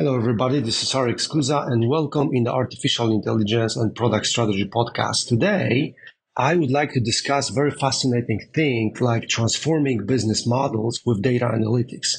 Hello, everybody. This is Arek Skuza, and welcome in the Artificial Intelligence and Product Strategy podcast. Today, I would like to discuss very fascinating thing like transforming business models with data analytics.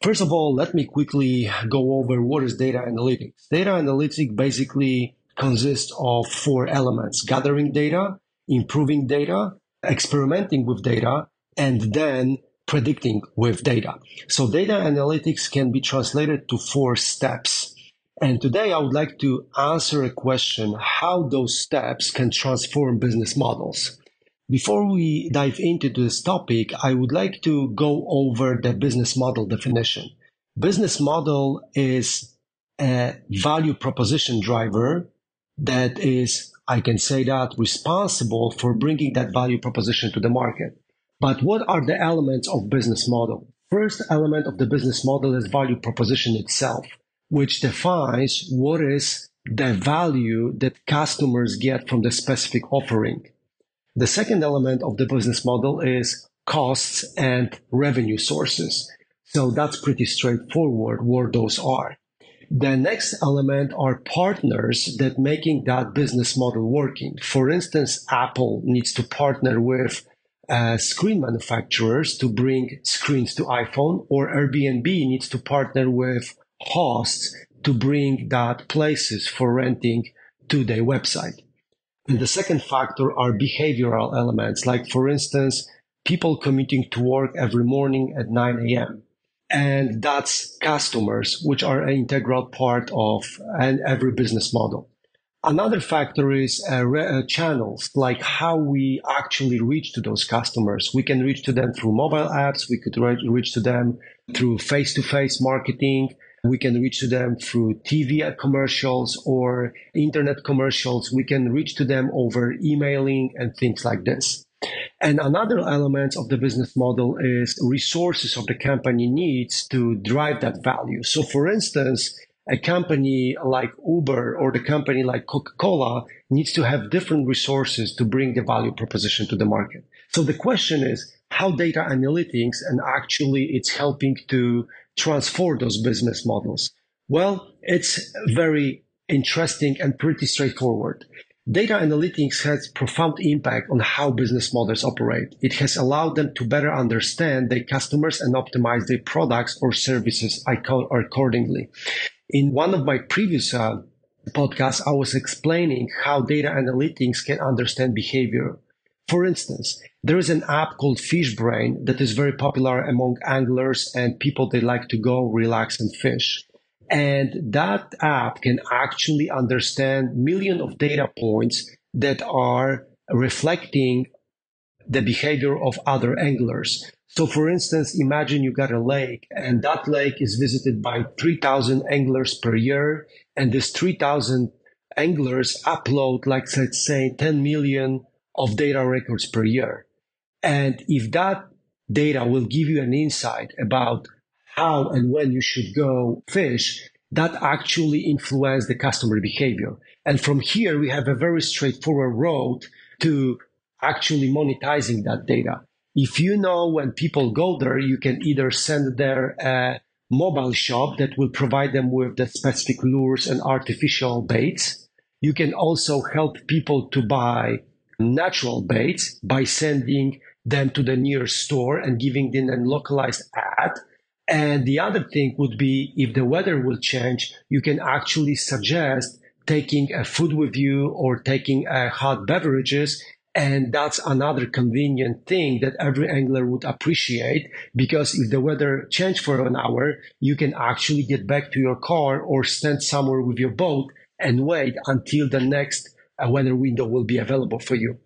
First of all, let me quickly go over what is data analytics. Data analytics basically consists of four elements: gathering data, improving data, experimenting with data, and then predicting with data. So data analytics can be translated to four steps. And today I would like to answer a question how those steps can transform business models. Before we dive into this topic, I would like to go over the business model definition. Business model is a value proposition driver that is, I can say that, responsible for bringing that value proposition to the market. But what are the elements of business model? First element of the business model is value proposition itself, which defines what is the value that customers get from the specific offering. The second element of the business model is costs and revenue sources. So that's pretty straightforward where those are. The next element are partners that making that business model working. For instance, Apple needs to partner with uh, screen manufacturers to bring screens to iPhone, or Airbnb needs to partner with hosts to bring that places for renting to their website. And the second factor are behavioral elements, like for instance, people commuting to work every morning at 9 a.m. And that's customers, which are an integral part of and every business model. Another factor is uh, re- uh, channels, like how we actually reach to those customers. We can reach to them through mobile apps. We could re- reach to them through face-to-face marketing. We can reach to them through TV commercials or internet commercials. We can reach to them over emailing and things like this. And another element of the business model is resources of the company needs to drive that value. So for instance, a company like Uber or the company like Coca-Cola needs to have different resources to bring the value proposition to the market. So the question is how data analytics and actually it's helping to transform those business models. Well, it's very interesting and pretty straightforward. Data analytics has profound impact on how business models operate. It has allowed them to better understand their customers and optimize their products or services accordingly. In one of my previous uh, podcasts, I was explaining how data analytics can understand behavior. For instance, there is an app called FishBrain that is very popular among anglers and people that like to go relax and fish. And that app can actually understand millions of data points that are reflecting the behavior of other anglers. So, for instance, imagine you got a lake, and that lake is visited by 3,000 anglers per year, and these 3,000 anglers upload, like let's say, 10 million of data records per year. And if that data will give you an insight about how and when you should go fish, that actually influence the customer behavior. And from here, we have a very straightforward road to actually monetizing that data. If you know when people go there, you can either send their uh, mobile shop that will provide them with the specific lures and artificial baits. You can also help people to buy natural baits by sending them to the nearest store and giving them a localized ad. And the other thing would be if the weather will change, you can actually suggest taking a food with you or taking uh, hot beverages and that's another convenient thing that every angler would appreciate because if the weather changed for an hour, you can actually get back to your car or stand somewhere with your boat and wait until the next uh, weather window will be available for you.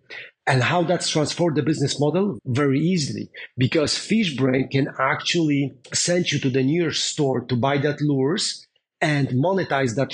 And how that's transformed the business model? Very easily, because FishBrain can actually send you to the nearest store to buy that lures and monetize that,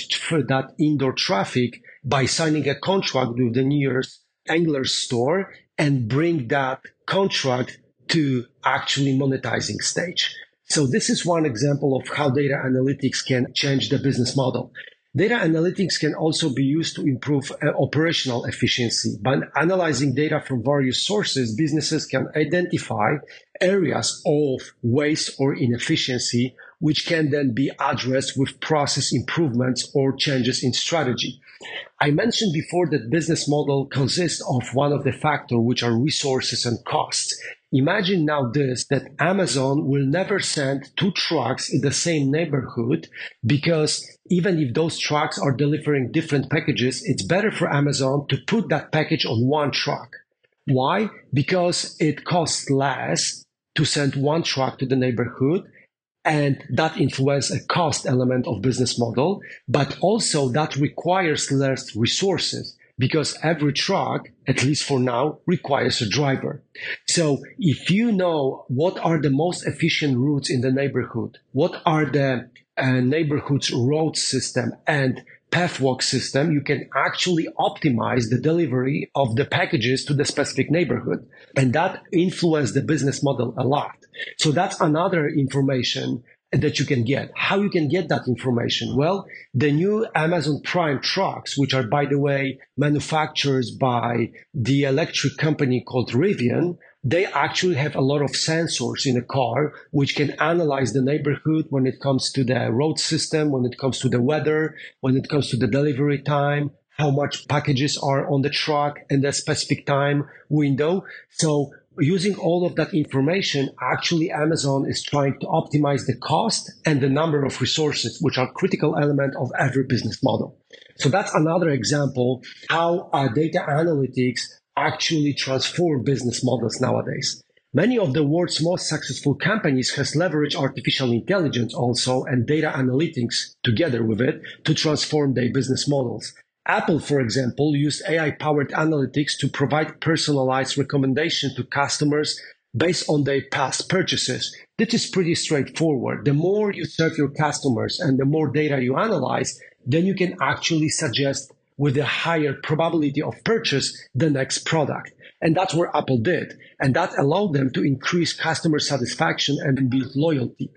that indoor traffic by signing a contract with the nearest Angler store and bring that contract to actually monetizing stage. So this is one example of how data analytics can change the business model. Data analytics can also be used to improve uh, operational efficiency. By analyzing data from various sources, businesses can identify areas of waste or inefficiency which can then be addressed with process improvements or changes in strategy. I mentioned before that business model consists of one of the factors, which are resources and costs. Imagine now this that Amazon will never send two trucks in the same neighborhood because even if those trucks are delivering different packages, it's better for Amazon to put that package on one truck. Why? Because it costs less to send one truck to the neighborhood and that influence a cost element of business model, but also that requires less resources because every truck, at least for now, requires a driver. So if you know what are the most efficient routes in the neighborhood, what are the uh, neighborhood's road system and pathwalk system, you can actually optimize the delivery of the packages to the specific neighborhood. And that influences the business model a lot. So that's another information that you can get. How you can get that information? Well, the new Amazon Prime trucks, which are, by the way, manufactured by the electric company called Rivian, they actually have a lot of sensors in a car which can analyze the neighborhood when it comes to the road system, when it comes to the weather, when it comes to the delivery time, how much packages are on the truck and the specific time window. So using all of that information, actually Amazon is trying to optimize the cost and the number of resources, which are critical element of every business model. So that's another example how uh, data analytics actually transform business models nowadays. Many of the world's most successful companies has leveraged artificial intelligence also and data analytics together with it to transform their business models. Apple, for example, used AI powered analytics to provide personalized recommendations to customers based on their past purchases. This is pretty straightforward. The more you serve your customers and the more data you analyze, then you can actually suggest with a higher probability of purchase the next product. And that's what Apple did. And that allowed them to increase customer satisfaction and build loyalty.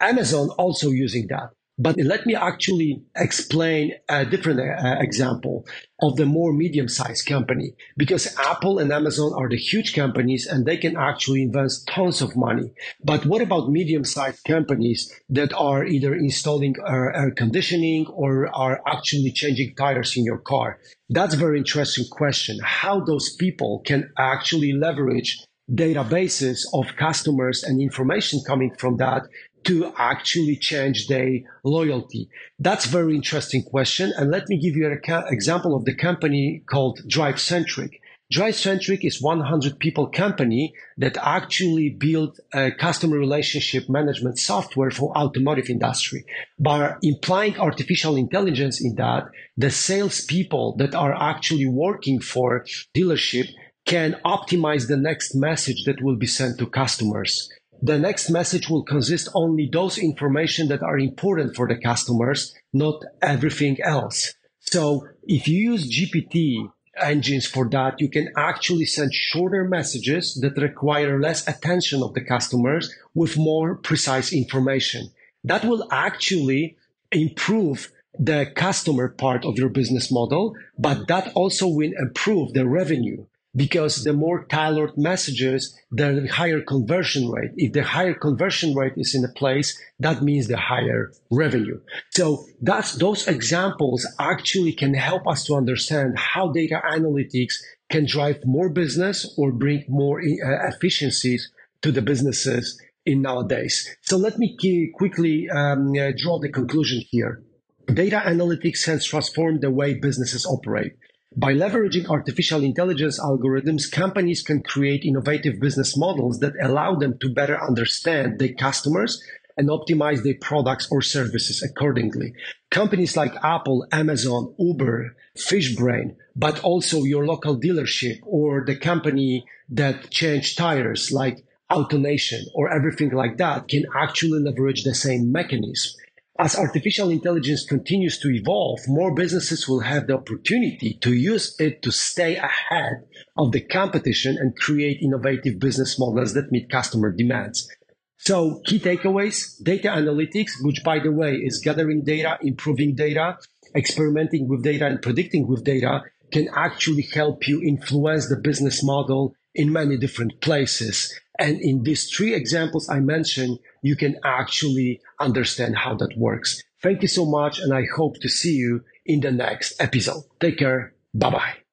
Amazon also using that. But let me actually explain a different uh, example of the more medium sized company because Apple and Amazon are the huge companies and they can actually invest tons of money. But what about medium sized companies that are either installing air conditioning or are actually changing tires in your car? That's a very interesting question. How those people can actually leverage databases of customers and information coming from that to actually change their loyalty? That's a very interesting question. And let me give you an example of the company called DriveCentric. DriveCentric is 100 people company that actually built a customer relationship management software for automotive industry. By implying artificial intelligence in that, the salespeople that are actually working for dealership can optimize the next message that will be sent to customers the next message will consist only those information that are important for the customers, not everything else. So if you use GPT engines for that, you can actually send shorter messages that require less attention of the customers with more precise information. That will actually improve the customer part of your business model, but that also will improve the revenue because the more tailored messages, the higher conversion rate. If the higher conversion rate is in a place, that means the higher revenue. So that's those examples actually can help us to understand how data analytics can drive more business or bring more uh, efficiencies to the businesses in nowadays. So let me quickly um, uh, draw the conclusion here. Data analytics has transformed the way businesses operate. By leveraging artificial intelligence algorithms, companies can create innovative business models that allow them to better understand their customers and optimize their products or services accordingly. Companies like Apple, Amazon, Uber, Fishbrain, but also your local dealership or the company that changed tires like AutoNation or everything like that can actually leverage the same mechanism. As artificial intelligence continues to evolve, more businesses will have the opportunity to use it to stay ahead of the competition and create innovative business models that meet customer demands. So key takeaways, data analytics, which by the way is gathering data, improving data, experimenting with data and predicting with data can actually help you influence the business model in many different places. And in these three examples I mentioned, you can actually understand how that works. Thank you so much. And I hope to see you in the next episode. Take care. Bye bye.